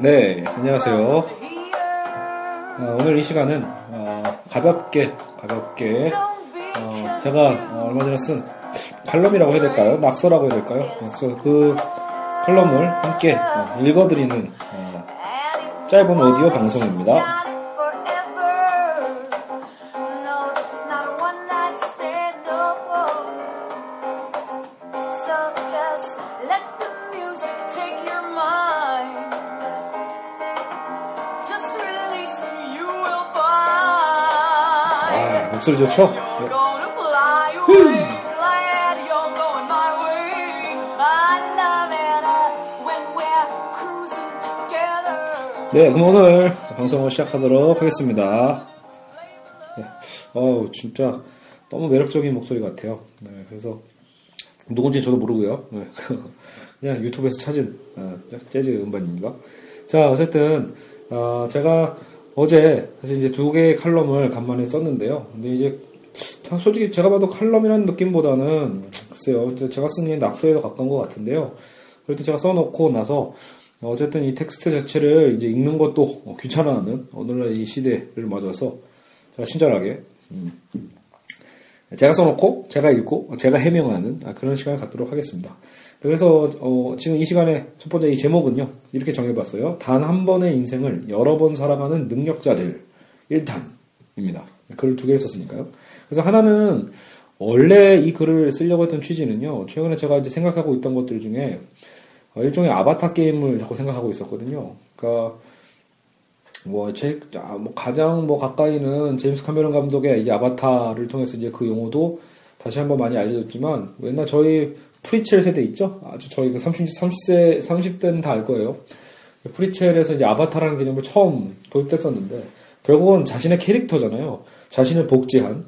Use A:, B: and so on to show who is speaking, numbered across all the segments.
A: 네, 안녕하세요. 어, 오늘 이 시간은 어, 가볍게 가볍게 어, 제가 어, 얼마 전에 쓴 칼럼이라고 해야 될까요? 낙서라고 해야 될까요? 어, 그래서 그 칼럼을 함께 어, 읽어드리는 어, 짧은 오디오 방송입니다.
B: Cruising together.
A: 네, 그럼 오늘 방송을 시작하도록 하겠습니다. 네, 어우, 진짜 너무 매력적인 목소리 같아요. 네, 그래서 누군지 저도 모르고요. 네, 그냥 유튜브에서 찾은 어, 재즈 음반입니다. 자, 어쨌든 어, 제가 어제 사실 이제 두 개의 칼럼을 간만에 썼는데요. 근데 이제 참 솔직히 제가 봐도 칼럼이라는 느낌보다는 글쎄요, 제가 쓰는 낙서에도 가까운 것 같은데요. 그래도 제가 써놓고 나서 어쨌든 이 텍스트 자체를 이제 읽는 것도 어, 귀찮아하는 오늘날 이 시대를 맞아서 제가 친절하게 음, 제가 써놓고 제가 읽고 제가 해명하는 아, 그런 시간을 갖도록 하겠습니다. 그래서 어, 지금 이 시간에 첫 번째 이 제목은요 이렇게 정해봤어요. 단 한 번의 인생을 여러 번 살아가는 능력자들 1탄입니다. 글을 두 개를 썼으니까요. 그래서 하나는 원래 이 글을 쓰려고 했던 취지는요. 최근에 제가 이제 생각하고 있던 것들 중에 어, 일종의 아바타 게임을 자꾸 생각하고 있었거든요. 그러니까 뭐, 제, 아, 뭐 가장 뭐 가까이는 제임스 카메론 감독의 이 아바타를 통해서 이제 그 용어도 다시 한번 많이 알려졌지만 옛날 저희 프리첼 세대 있죠? 아주 저희 그 30, 30세, 30대는 다 알 거예요. 프리첼에서 이제 아바타라는 개념을 처음 도입됐었는데 결국은 자신의 캐릭터잖아요. 자신을 복제한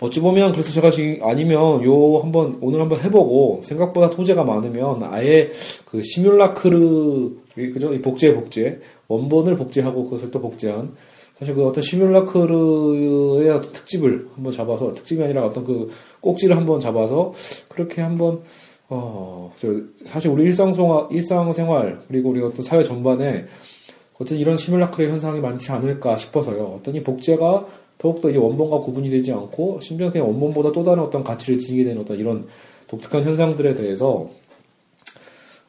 A: 어찌 보면 그래서 제가 지금 아니면 요 한번 오늘 한번 해보고 생각보다 소재가 많으면 아예 그 시뮬라크르 그죠 이 복제 복제 원본을 복제하고 그것을 또 복제한 사실 그 어떤 시뮬라크르의 어떤 특집을 한번 잡아서 특집이 아니라 어떤 그 꼭지를 한번 잡아서 그렇게 한번 어, 저 사실 우리 일상생활, 일상생활 그리고 우리 어떤 사회 전반에 어떤 이런 시뮬라크의 현상이 많지 않을까 싶어서요. 어떤 이 복제가 더욱더 이 원본과 구분이 되지 않고 심지어 그냥 원본보다 또 다른 어떤 가치를 지니게 되는 어떤 이런 독특한 현상들에 대해서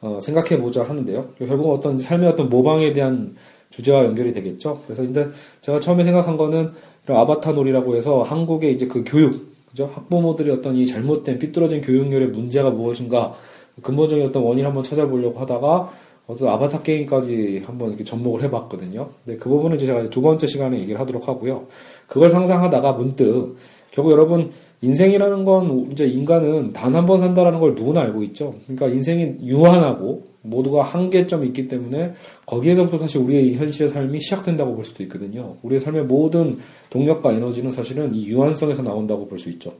A: 어, 생각해 보자 하는데요. 결국 어떤 삶의 어떤 모방에 대한 주제와 연결이 되겠죠. 그래서 이제 제가 처음에 생각한 거는 이런 아바타 놀이라고 해서 한국의 이제 그 교육, 그죠? 학부모들이 어떤 이 잘못된 삐뚤어진 교육열의 문제가 무엇인가 근본적인 어떤 원인 을 한번 찾아보려고 하다가 어떤 아바타 게임까지 한번 이렇게 접목을 해봤거든요. 근데 그 부분은 이제 제가 두 번째 시간에 얘기를 하도록 하고요. 그걸 상상하다가 문득 결국 여러분 인생이라는 건 이제 인간은 단 한 번 산다라는 걸 누구나 알고 있죠. 그러니까 인생이 유한하고 모두가 한계점이 있기 때문에 거기에서부터 사실 우리의 현실의 삶이 시작된다고 볼 수도 있거든요. 우리의 삶의 모든 동력과 에너지는 사실은 이 유한성에서 나온다고 볼 수 있죠.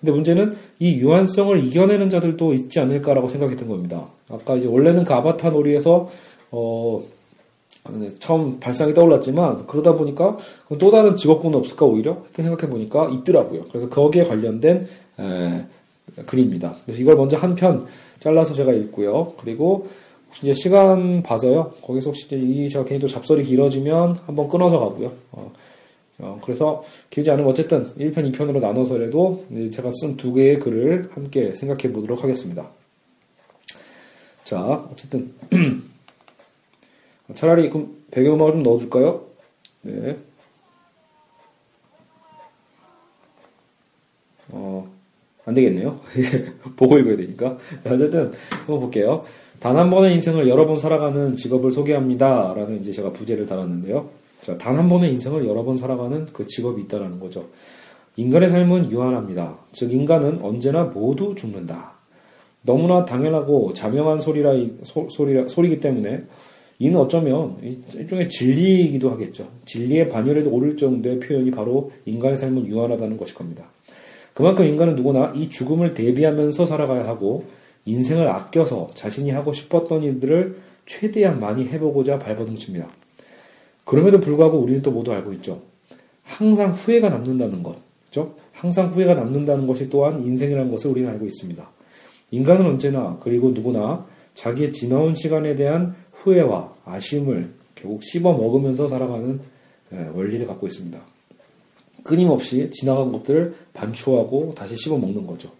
A: 근데 문제는 이 유한성을 이겨내는 자들도 있지 않을까라고 생각했던 겁니다. 아까 이제 원래는 그 아바타 놀이에서 어 네, 처음 발상이 떠올랐지만 그러다 보니까 또 다른 직업군은 없을까 오히려 생각해 보니까 있더라고요. 그래서 거기에 관련된 에, 글입니다. 그래서 이걸 먼저 한 편 잘라서 제가 읽고요. 그리고 혹시 이제 시간 봐서요. 거기서 혹시 이제 이 제가 괜히 또 잡설이 길어지면 한번 끊어서 가고요. 어, 어, 그래서 길지 않으면 어쨌든 1편, 2편으로 나눠서라도 제가 쓴 두 개의 글을 함께 생각해 보도록 하겠습니다. 자, 어쨌든 차라리 그럼 배경음악을 좀 넣어줄까요? 네. 어, 안 되겠네요. 보고 읽어야 되니까. 자, 어쨌든 한번 볼게요. 단 한 번의 인생을 여러 번 살아가는 직업을 소개합니다. 라는 이제 제가 부제를 달았는데요. 자, 단 한 번의 인생을 여러 번 살아가는 그 직업이 있다라는 거죠. 인간의 삶은 유한합니다. 즉, 인간은 언제나 모두 죽는다. 너무나 당연하고 자명한 소리라 소, 소리라 소리기 때문에 이는 어쩌면 일종의 진리이기도 하겠죠. 진리의 반열에도 오를 정도의 표현이 바로 인간의 삶은 유한하다는 것일 겁니다. 그만큼 인간은 누구나 이 죽음을 대비하면서 살아가야 하고 인생을 아껴서 자신이 하고 싶었던 일들을 최대한 많이 해보고자 발버둥칩니다. 그럼에도 불구하고 우리는 또 모두 알고 있죠. 항상 후회가 남는다는 것, 그죠? 항상 후회가 남는다는 것이 또한 인생이라는 것을 우리는 알고 있습니다. 인간은 언제나 그리고 누구나 자기의 지나온 시간에 대한 후회와 아쉬움을 결국 씹어 먹으면서 살아가는 예, 원리를 갖고 있습니다. 끊임없이 지나간 것들을 반추하고 다시 씹어 먹는 거죠.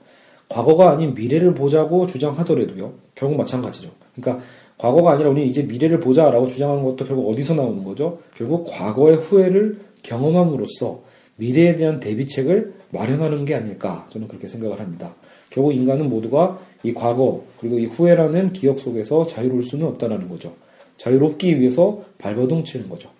A: 과거가 아닌 미래를 보자고 주장하더라도요. 결국 마찬가지죠. 그러니까 과거가 아니라 우리 이제 미래를 보자라고 주장하는 것도 결국 어디서 나오는 거죠? 결국 과거의 후회를 경험함으로써 미래에 대한 대비책을 마련하는 게 아닐까 저는 그렇게 생각을 합니다. 결국 인간은 모두가 이 과거 그리고 이 후회라는 기억 속에서 자유로울 수는 없다는 거죠. 자유롭기 위해서 발버둥 치는 거죠.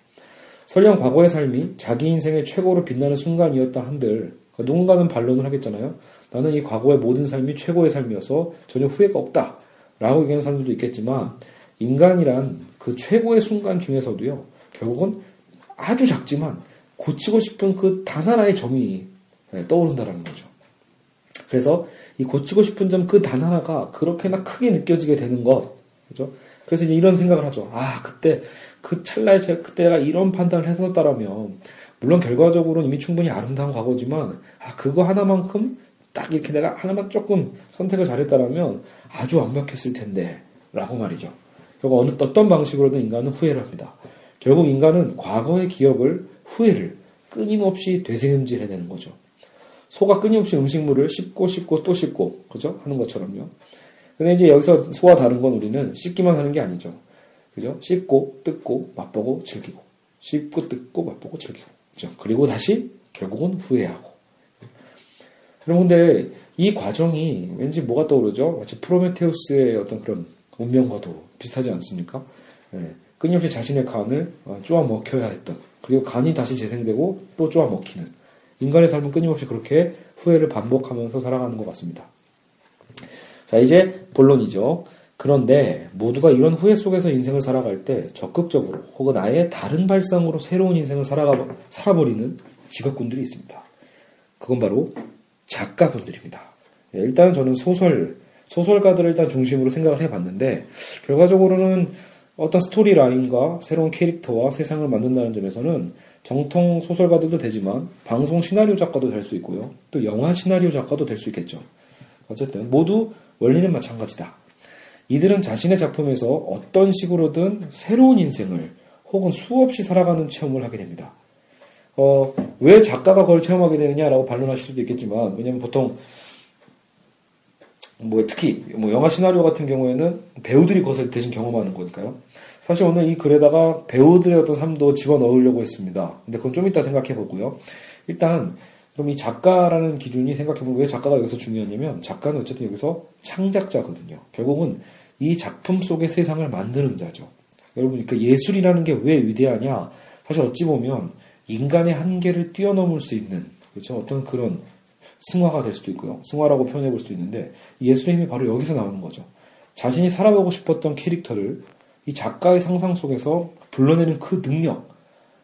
A: 설령 과거의 삶이 자기 인생의 최고로 빛나는 순간이었다 한들 그러니까 누군가는 반론을 하겠잖아요. 나는 이 과거의 모든 삶이 최고의 삶이어서 전혀 후회가 없다. 라고 얘기하는 사람들도 있겠지만 인간이란 그 최고의 순간 중에서도요. 결국은 아주 작지만 고치고 싶은 그 단 하나의 점이 네, 떠오른다라는 거죠. 그래서 이 고치고 싶은 점 그 단 하나가 그렇게나 크게 느껴지게 되는 것. 그죠? 그래서 이제 이런 생각을 하죠. 아, 그때, 그 찰나에 제가 그때 내가 이런 판단을 했었다라면, 물론 결과적으로는 이미 충분히 아름다운 과거지만, 아, 그거 하나만큼 딱 이렇게 내가 하나만 조금 선택을 잘했다라면 아주 완벽했을 텐데, 라고 말이죠. 결국 어느, 어떤 방식으로든 인간은 후회를 합니다. 결국 인간은 과거의 기억을, 후회를 끊임없이 되새김질 해내는 거죠. 소가 끊임없이 음식물을 씹고 씹고 또 씹고 그죠 하는 것처럼요. 근데 이제 여기서 소와 다른 건 우리는 씹기만 하는 게 아니죠. 그죠? 씹고 뜯고 맛보고 즐기고 씹고 뜯고 맛보고 즐기고 그죠? 그리고 다시 결국은 후회하고. 여러분 근데 이 과정이 왠지 뭐가 떠오르죠? 마치 프로메테우스의 어떤 그런 운명과도 비슷하지 않습니까? 네. 끊임없이 자신의 간을 쪼아 먹혀야 했던 그리고 간이 다시 재생되고 또 쪼아 먹히는 인간의 삶은 끊임없이 그렇게 후회를 반복하면서 살아가는 것 같습니다. 자, 이제 본론이죠. 그런데 모두가 이런 후회 속에서 인생을 살아갈 때 적극적으로 혹은 아예 다른 발상으로 새로운 인생을 살아가, 살아버리는 직업군들이 있습니다. 그건 바로 작가분들입니다. 예, 일단은 저는 소설, 소설가들을 일단 중심으로 생각을 해봤는데, 결과적으로는 어떤 스토리 라인과 새로운 캐릭터와 세상을 만든다는 점에서는 정통 소설가들도 되지만 방송 시나리오 작가도 될 수 있고요. 또 영화 시나리오 작가도 될 수 있겠죠. 어쨌든 모두 원리는 마찬가지다. 이들은 자신의 작품에서 어떤 식으로든 새로운 인생을 혹은 수없이 살아가는 체험을 하게 됩니다. 어, 왜 작가가 그걸 체험하게 되느냐라고 반론하실 수도 있겠지만, 왜냐면 보통, 뭐, 특히, 뭐, 영화 시나리오 같은 경우에는 배우들이 그것을 대신 경험하는 거니까요. 사실 오늘 이 글에다가 배우들의 어떤 삶도 집어 넣으려고 했습니다. 근데 그건 좀 이따 생각해 보고요. 일단 그럼 이 작가라는 기준이 생각해보면 왜 작가가 여기서 중요하냐면 작가는 어쨌든 여기서 창작자거든요. 결국은 이 작품 속의 세상을 만드는 자죠. 여러분, 그러니까 예술이라는 게 왜 위대하냐? 사실 어찌 보면 인간의 한계를 뛰어넘을 수 있는 그렇죠 어떤 그런 승화가 될 수도 있고요. 승화라고 표현해 볼 수도 있는데 예술의 힘이 바로 여기서 나오는 거죠. 자신이 살아보고 싶었던 캐릭터를 이 작가의 상상 속에서 불러내는 그 능력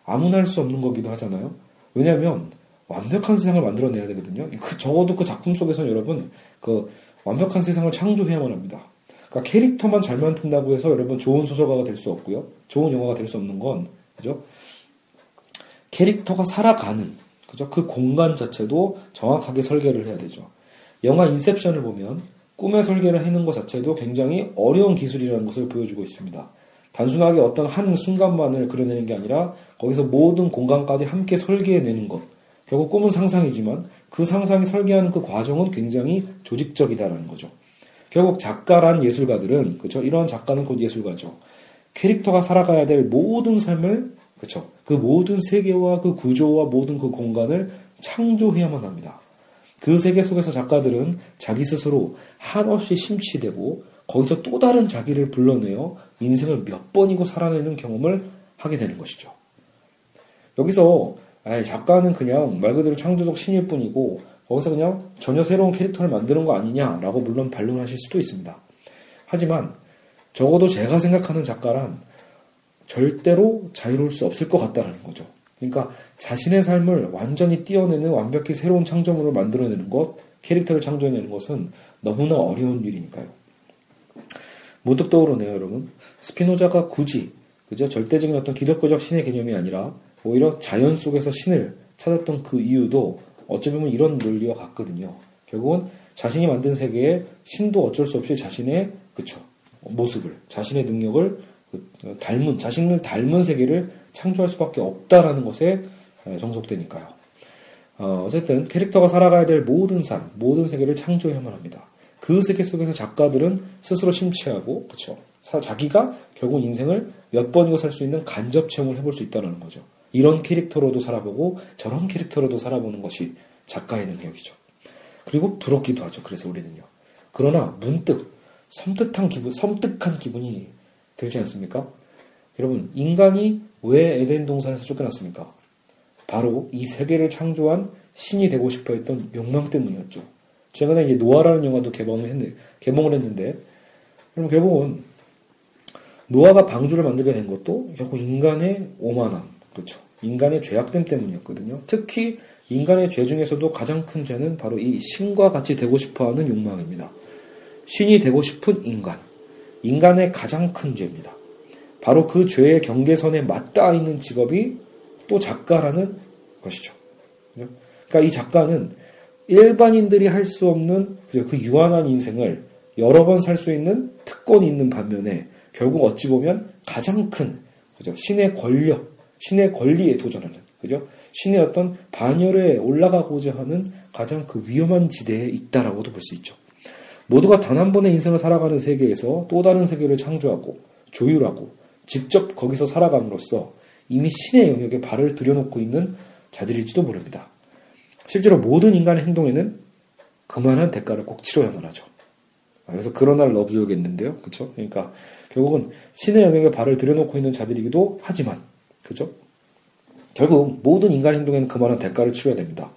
A: 아무나 할 수 없는 거기도 하잖아요. 왜냐하면 완벽한 세상을 만들어내야 되거든요. 그 적어도 그 작품 속에서 여러분 그 완벽한 세상을 창조해야만 합니다. 그러니까 캐릭터만 잘 만든다고 해서 여러분 좋은 소설가가 될 수 없고요. 좋은 영화가 될 수 없는 건 그죠? 캐릭터가 살아가는 그죠? 그 공간 자체도 정확하게 설계를 해야 되죠. 영화 인셉션을 보면 꿈의 설계를 해는 것 자체도 굉장히 어려운 기술이라는 것을 보여주고 있습니다. 단순하게 어떤 한 순간만을 그려내는 게 아니라 거기서 모든 공간까지 함께 설계해내는 것. 결국 꿈은 상상이지만 그 상상이 설계하는 그 과정은 굉장히 조직적이다라는 거죠. 결국 작가란 예술가들은 그렇죠. 이런 작가는 곧 예술가죠. 캐릭터가 살아가야 될 모든 삶을 그렇죠. 그 모든 세계와 그 구조와 모든 그 공간을 창조해야만 합니다. 그 세계 속에서 작가들은 자기 스스로 한없이 심취되고 거기서 또 다른 자기를 불러내어 인생을 몇 번이고 살아내는 경험을 하게 되는 것이죠. 여기서 작가는 그냥 말 그대로 창조적 신일 뿐이고 거기서 그냥 전혀 새로운 캐릭터를 만드는 거 아니냐라고 물론 반론하실 수도 있습니다. 하지만 적어도 제가 생각하는 작가란 절대로 자유로울 수 없을 것 같다라는 거죠. 그러니까 자신의 삶을 완전히 띄어내는 완벽히 새로운 창조물을 만들어내는 것, 캐릭터를 창조해내는 것은 너무나 어려운 일이니까요. 문득 떠오르네요, 여러분. 스피노자가 굳이 그저 절대적인 어떤 기독교적 신의 개념이 아니라 오히려 자연 속에서 신을 찾았던 그 이유도 어찌 보면 이런 논리와 같거든요. 결국은 자신이 만든 세계에 신도 어쩔 수 없이 자신의 그쵸 모습을 자신의 능력을 그, 닮은 자신을 닮은 세계를 창조할 수밖에 없다라는 것에 정속되니까요. 어, 어쨌든 캐릭터가 살아가야 될 모든 삶, 모든 세계를 창조해야만 합니다. 그 세계 속에서 작가들은 스스로 심취하고 그쵸 자기가 결국 인생을 몇 번이고 살 수 있는 간접 체험을 해볼 수 있다는 거죠. 이런 캐릭터로도 살아보고 저런 캐릭터로도 살아보는 것이 작가의 능력이죠. 그리고 부럽기도 하죠. 그래서 우리는요. 그러나 문득 섬뜩한 기분, 섬뜩한 기분이 들지 않습니까? 여러분, 인간이 왜 에덴 동산에서 쫓겨났습니까? 바로 이 세계를 창조한 신이 되고 싶어 했던 욕망 때문이었죠. 최근에 이제 노아라는 영화도 개봉을 했는데, 개봉을 했는데, 그럼 결국은 노아가 방주를 만들게 된 것도 결국 인간의 오만함, 그렇죠. 인간의 죄악됨 때문이었거든요. 특히 인간의 죄 중에서도 가장 큰 죄는 바로 이 신과 같이 되고 싶어 하는 욕망입니다. 신이 되고 싶은 인간. 인간의 가장 큰 죄입니다. 바로 그 죄의 경계선에 맞닿아 있는 직업이 또 작가라는 것이죠. 그러니까 이 작가는 일반인들이 할 수 없는 그 유한한 인생을 여러 번 살 수 있는 특권이 있는 반면에 결국 어찌 보면 가장 큰? 신의 권력, 신의 권리에 도전하는 그죠? 신의 어떤 반열에 올라가고자 하는 가장 그 위험한 지대에 있다라고도 볼 수 있죠. 모두가 단 한 번의 인생을 살아가는 세계에서 또 다른 세계를 창조하고 조율하고 직접 거기서 살아감으로써 이미 신의 영역에 발을 들여놓고 있는 자들일지도 모릅니다. 실제로 모든 인간의 행동에는 그만한 대가를 꼭 치러야만 하죠. 아, 그래서 그런 날 러브조겠는데요. 그렇죠? 그러니까 결국은 신의 영역에 발을 들여놓고 있는 자들이기도 하지만 그죠? 결국 모든 인간 행동에는 그만한 대가를 치러야 됩니다.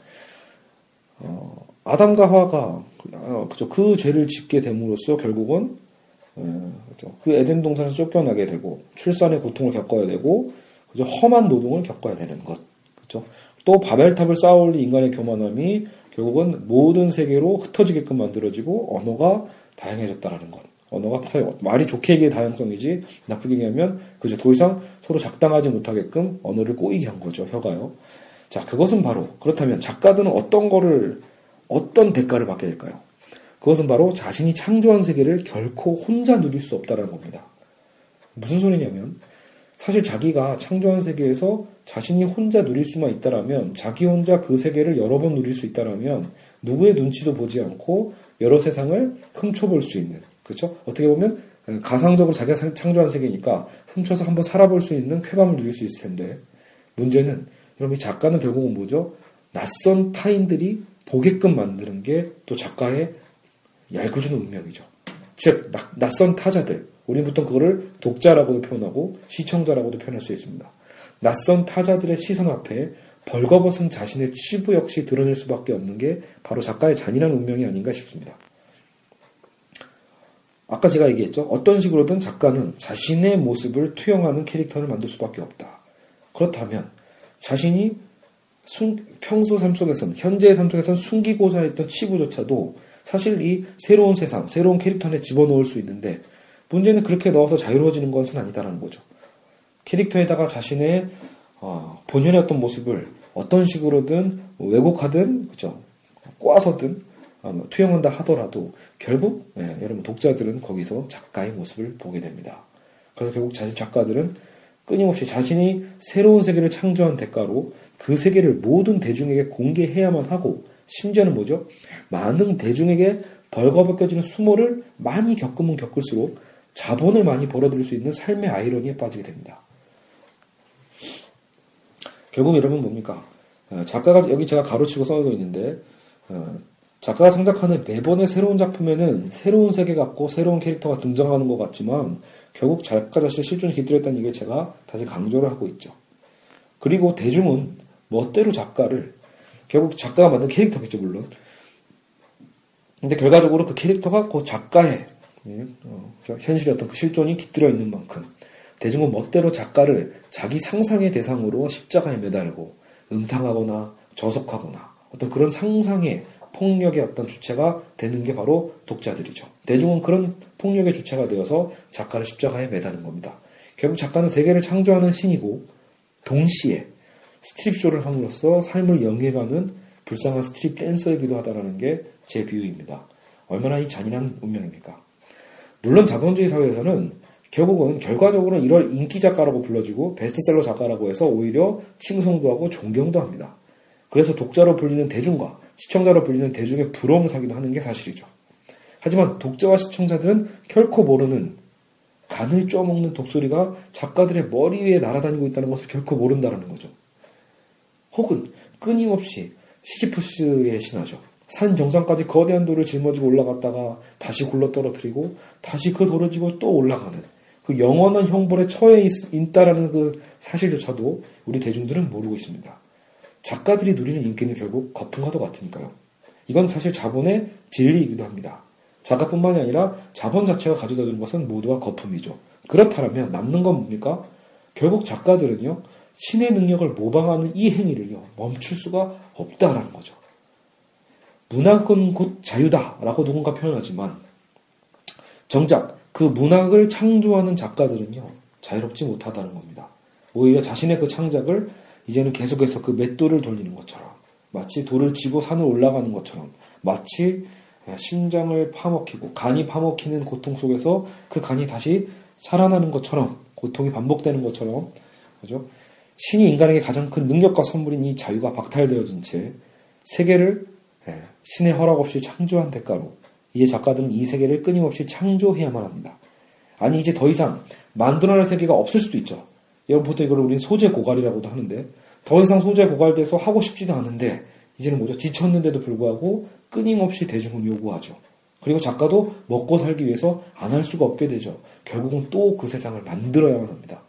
A: 어, 아담과 하와가 어, 그죠? 그 죄를 짓게 됨으로써 결국은 어? 그 에덴 동산에서 쫓겨나게 되고 출산의 고통을 겪어야 되고 그죠? 험한 노동을 겪어야 되는 것. 그죠? 또 바벨탑을 쌓아올린 인간의 교만함이 결국은 모든 세계로 흩어지게끔 만들어지고 언어가 다양해졌다라는 것. 언어가 말이 좋게 얘기해 다양성이지 나쁘게 얘기하면 그저 더 이상 서로 작당하지 못하게끔 언어를 꼬이게 한 거죠 혀가요. 자 그것은 바로 그렇다면 작가들은 어떤 거를 어떤 대가를 받게 될까요? 그것은 바로 자신이 창조한 세계를 결코 혼자 누릴 수 없다라는 겁니다. 무슨 소리냐면 사실 자기가 창조한 세계에서 자신이 혼자 누릴 수만 있다라면 자기 혼자 그 세계를 여러 번 누릴 수 있다라면 누구의 눈치도 보지 않고 여러 세상을 훔쳐볼 수 있는 그렇죠? 어떻게 보면 가상적으로 자기가 창조한 세계니까 훔쳐서 한번 살아볼 수 있는 쾌감을 누릴 수 있을 텐데 문제는 여러분 이 작가는 결국은 뭐죠? 낯선 타인들이 보게끔 만드는 게 또 작가의 얄궂은 운명이죠. 즉 낯선 타자들 우리는 보통 그거를 독자라고도 표현하고 시청자라고도 표현할 수 있습니다. 낯선 타자들의 시선 앞에 벌거벗은 자신의 치부 역시 드러낼 수밖에 없는 게 바로 작가의 잔인한 운명이 아닌가 싶습니다. 아까 제가 얘기했죠. 어떤 식으로든 작가는 자신의 모습을 투영하는 캐릭터를 만들 수밖에 없다. 그렇다면 자신이 순, 평소 삶 속에서는 현재의 삶 속에서는 숨기고자 했던 치부조차도 사실 이 새로운 세상, 새로운 캐릭터 안에 집어넣을 수 있는데 문제는 그렇게 넣어서 자유로워지는 것은 아니다라는 거죠. 캐릭터에다가 자신의 어, 본연의 어떤 모습을 어떤 식으로든 왜곡하든 그죠 꼬아서든 어, 투영한다 하더라도 결국 예, 여러분 독자들은 거기서 작가의 모습을 보게 됩니다. 그래서 결국 자신 작가들은 끊임없이 자신이 새로운 세계를 창조한 대가로 그 세계를 모든 대중에게 공개해야만 하고 심지어는 뭐죠? 많은 대중에게 벌거벗겨지는 수모를 많이 겪으면 겪을수록 자본을 많이 벌어들일 수 있는 삶의 아이러니에 빠지게 됩니다. 결국 여러분 뭡니까? 어, 작가가 여기 제가 가로치고 써놓고 있는데 어, 작가가 창작하는 매번의 새로운 작품에는 새로운 세계 같고 새로운 캐릭터가 등장하는 것 같지만 결국 작가 자신의 실존이 깃들었다는 얘기를 제가 다시 강조를 하고 있죠. 그리고 대중은 멋대로 작가를 결국 작가가 만든 캐릭터겠죠, 물론. 근데 결과적으로 그 캐릭터가 그 작가의 예, 어, 저 현실의 어떤 그 실존이 깃들어 있는 만큼 대중은 멋대로 작가를 자기 상상의 대상으로 십자가에 매달고 음탕하거나 저속하거나 어떤 그런 상상의 폭력의 어떤 주체가 되는 게 바로 독자들이죠. 대중은 그런 폭력의 주체가 되어서 작가를 십자가에 매다는 겁니다. 결국 작가는 세계를 창조하는 신이고 동시에 스트립쇼를 함으로써 삶을 영위해가는 불쌍한 스트립 댄서이기도 하다라는 게 제 비유입니다. 얼마나 이 잔인한 운명입니까? 물론 자본주의 사회에서는 결국은 결과적으로는 이걸 인기 작가라고 불러주고 베스트셀러 작가라고 해서 오히려 칭송도 하고 존경도 합니다. 그래서 독자로 불리는 대중과 시청자로 불리는 대중의 부러움을 사기도 하는 게 사실이죠. 하지만 독자와 시청자들은 결코 모르는 간을 쪼먹는 독소리가 작가들의 머리 위에 날아다니고 있다는 것을 결코 모른다는 거죠. 혹은 끊임없이 시지프스의 신화죠. 산 정상까지 거대한 돌을 짊어지고 올라갔다가 다시 굴러 떨어뜨리고 다시 그 돌을 지고 또 올라가는 그 영원한 형벌에 처해 있, 있다라는 그 사실조차도 우리 대중들은 모르고 있습니다. 작가들이 누리는 인기는 결국 거품과도 같으니까요. 이건 사실 자본의 진리이기도 합니다. 작가뿐만이 아니라 자본 자체가 가져다 주는 것은 모두가 거품이죠. 그렇다면 남는 건 뭡니까? 결국 작가들은요, 신의 능력을 모방하는 이 행위를요, 멈출 수가 없다라는 거죠. 문학은 곧 자유다라고 누군가 표현하지만 정작 그 문학을 창조하는 작가들은요 자유롭지 못하다는 겁니다. 오히려 자신의 그 창작을 이제는 계속해서 그 맷돌을 돌리는 것처럼 마치 돌을 쥐고 산을 올라가는 것처럼 마치 심장을 파먹히고 간이 파먹히는 고통 속에서 그 간이 다시 살아나는 것처럼 고통이 반복되는 것처럼 그죠? 신이 인간에게 가장 큰 능력과 선물인 이 자유가 박탈되어진 채 세계를 예, 신의 허락 없이 창조한 대가로 이제 작가들은 이 세계를 끊임없이 창조해야만 합니다. 아니 이제 더 이상 만들어낼 세계가 없을 수도 있죠. 보통 이걸 우리는 소재 고갈이라고도 하는데 더 이상 소재 고갈돼서 하고 싶지도 않은데 이제는 뭐죠? 지쳤는데도 불구하고 끊임없이 대중은 요구하죠. 그리고 작가도 먹고 살기 위해서 안 할 수가 없게 되죠. 결국은 또 그 세상을 만들어야만 합니다.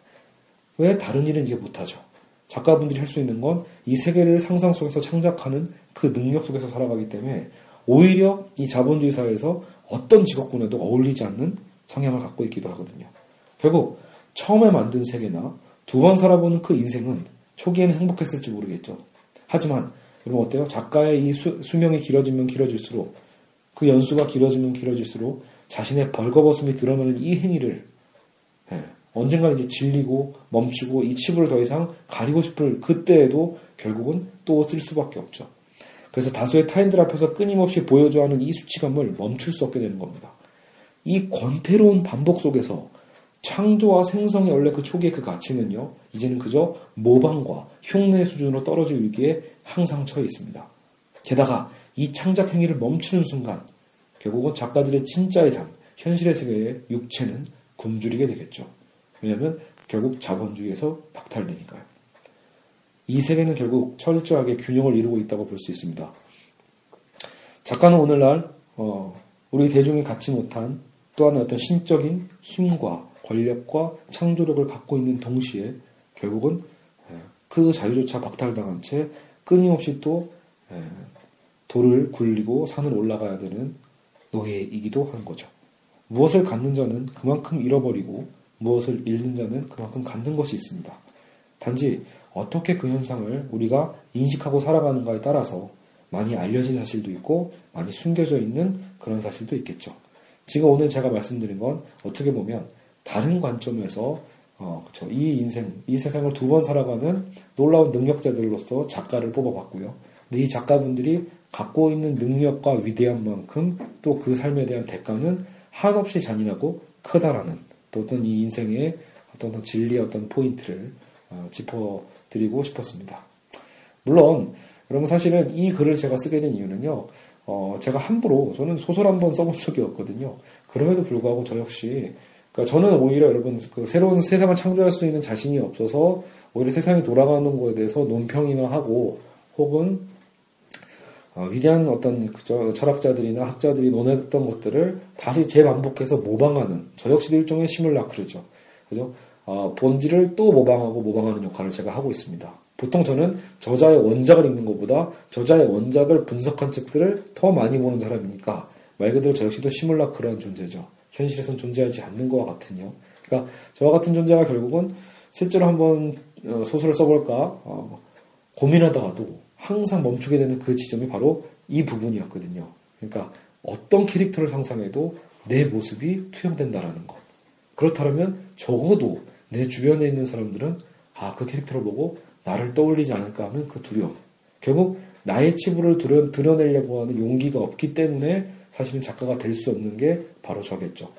A: 왜 다른 일은 이제 못하죠? 작가분들이 할 수 있는 건 이 세계를 상상 속에서 창작하는 그 능력 속에서 살아가기 때문에 오히려 이 자본주의 사회에서 어떤 직업군에도 어울리지 않는 성향을 갖고 있기도 하거든요. 결국 처음에 만든 세계나 두 번 살아보는 그 인생은 초기에는 행복했을지 모르겠죠. 하지만 여러분 어때요? 작가의 이 수, 수명이 길어지면 길어질수록 그 연수가 길어지면 길어질수록 자신의 벌거벗음이 드러나는 이 행위를 예, 언젠가 이제 질리고 멈추고 이 치부를 더 이상 가리고 싶을 그때에도 결국은 또 쓸 수밖에 없죠. 그래서 다수의 타인들 앞에서 끊임없이 보여줘야 하는 이 수치감을 멈출 수 없게 되는 겁니다. 이 권태로운 반복 속에서 창조와 생성의 원래 그 초기의 그 가치는요, 이제는 그저 모방과 흉내 수준으로 떨어질 위기에 항상 처해 있습니다. 게다가 이 창작 행위를 멈추는 순간, 결국은 작가들의 진짜의 삶, 현실의 세계의 육체는 굶주리게 되겠죠. 왜냐하면 결국 자본주의에서 박탈되니까요. 이 세계는 결국 철저하게 균형을 이루고 있다고 볼 수 있습니다. 작가는 오늘날 어, 우리 대중이 갖지 못한 또 하나의 어떤 신적인 힘과 권력과 창조력을 갖고 있는 동시에 결국은 그 자유조차 박탈당한 채 끊임없이 또 돌을 굴리고 산을 올라가야 되는 노예이기도 한 거죠. 무엇을 갖는 자는 그만큼 잃어버리고 무엇을 잃는 자는 그만큼 갖는 것이 있습니다. 단지 어떻게 그 현상을 우리가 인식하고 살아가는가에 따라서 많이 알려진 사실도 있고 많이 숨겨져 있는 그런 사실도 있겠죠. 지금 오늘 제가 말씀드린 건 어떻게 보면 다른 관점에서 어, 그쵸. 이 인생, 이 세상을 두 번 살아가는 놀라운 능력자들로서 작가를 뽑아봤고요. 근데 이 작가분들이 갖고 있는 능력과 위대한 만큼 또 그 삶에 대한 대가는 한없이 잔인하고 크다라는 또 어떤 이 인생의 어떤 진리의 어떤 포인트를 어, 짚어드리고 싶었습니다. 물론 여러분 사실은 이 글을 제가 쓰게 된 이유는요. 어, 제가 함부로 저는 소설 한 번 써본 적이 없거든요. 그럼에도 불구하고 저 역시 그러니까 저는 오히려 여러분 그 새로운 세상을 창조할 수 있는 자신이 없어서 오히려 세상이 돌아가는 거에 대해서 논평이나 하고 혹은 어, 위대한 어떤 그저 철학자들이나 학자들이 논했던 것들을 다시 재반복해서 모방하는 저 역시도 일종의 시뮬라크르죠. 그죠? 어, 본질을 또 모방하고 모방하는 역할을 제가 하고 있습니다. 보통 저는 저자의 원작을 읽는 것보다 저자의 원작을 분석한 책들을 더 많이 보는 사람이니까 말 그대로 저 역시도 시뮬라크라는 존재죠. 현실에선 존재하지 않는 것과 같은요. 그러니까 저와 같은 존재가 결국은 실제로 한번 어, 소설을 써볼까 어, 고민하다가도 항상 멈추게 되는 그 지점이 바로 이 부분이었거든요. 그러니까 어떤 캐릭터를 상상해도 내 모습이 투영된다라는 것. 그렇다면 적어도 내 주변에 있는 사람들은 아, 그 캐릭터를 보고 나를 떠올리지 않을까 하는 그 두려움. 결국 나의 치부를 드러, 드러내려고 하는 용기가 없기 때문에 사실은 작가가 될 수 없는 게 바로 저겠죠.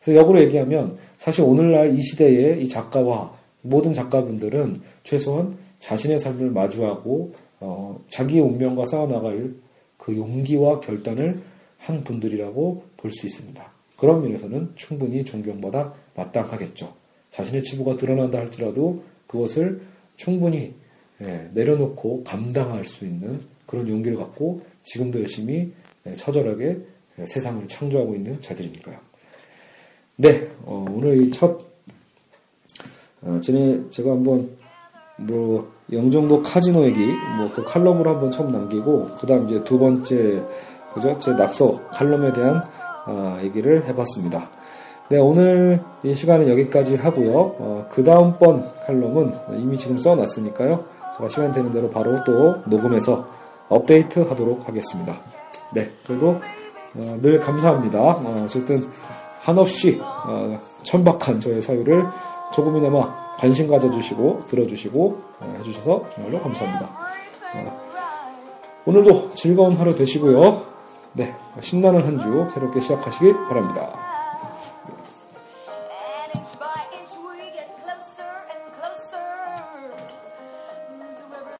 A: 그래서 역으로 얘기하면 사실 오늘날 이 시대의 이 작가와 모든 작가분들은 최소한 자신의 삶을 마주하고 어, 자기의 운명과 싸워나갈 그 용기와 결단을 한 분들이라고 볼 수 있습니다. 그런 면에서는 충분히 존경받아 마땅하겠죠. 자신의 치부가 드러난다 할지라도 그것을 충분히 예, 내려놓고 감당할 수 있는 그런 용기를 갖고 지금도 열심히 예, 처절하게 예, 세상을 창조하고 있는 자들이니까요. 네, 어, 오늘 이 첫, 어, 전에 제가 한번 뭐 영종도 카지노 얘기 뭐 그 칼럼으로 한번 처음 남기고 그 다음 이제 두 번째 그죠 제 낙서 칼럼에 대한 아, 얘기를 해봤습니다. 네 오늘 이 시간은 여기까지 하고요. 어, 그 다음번 칼럼은 이미 지금 써놨으니까요. 제가 시간 되는 대로 바로 또 녹음해서 업데이트 하도록 하겠습니다. 네 그래도 어, 늘 감사합니다. 어, 어쨌든 한없이 어, 천박한 저의 사유를 조금이나마 관심 가져주시고 들어주시고 어, 해주셔서 정말로 감사합니다. 어, 오늘도 즐거운 하루 되시고요. 네, 신나는 한 주 새롭게 시작하시길 바랍니다.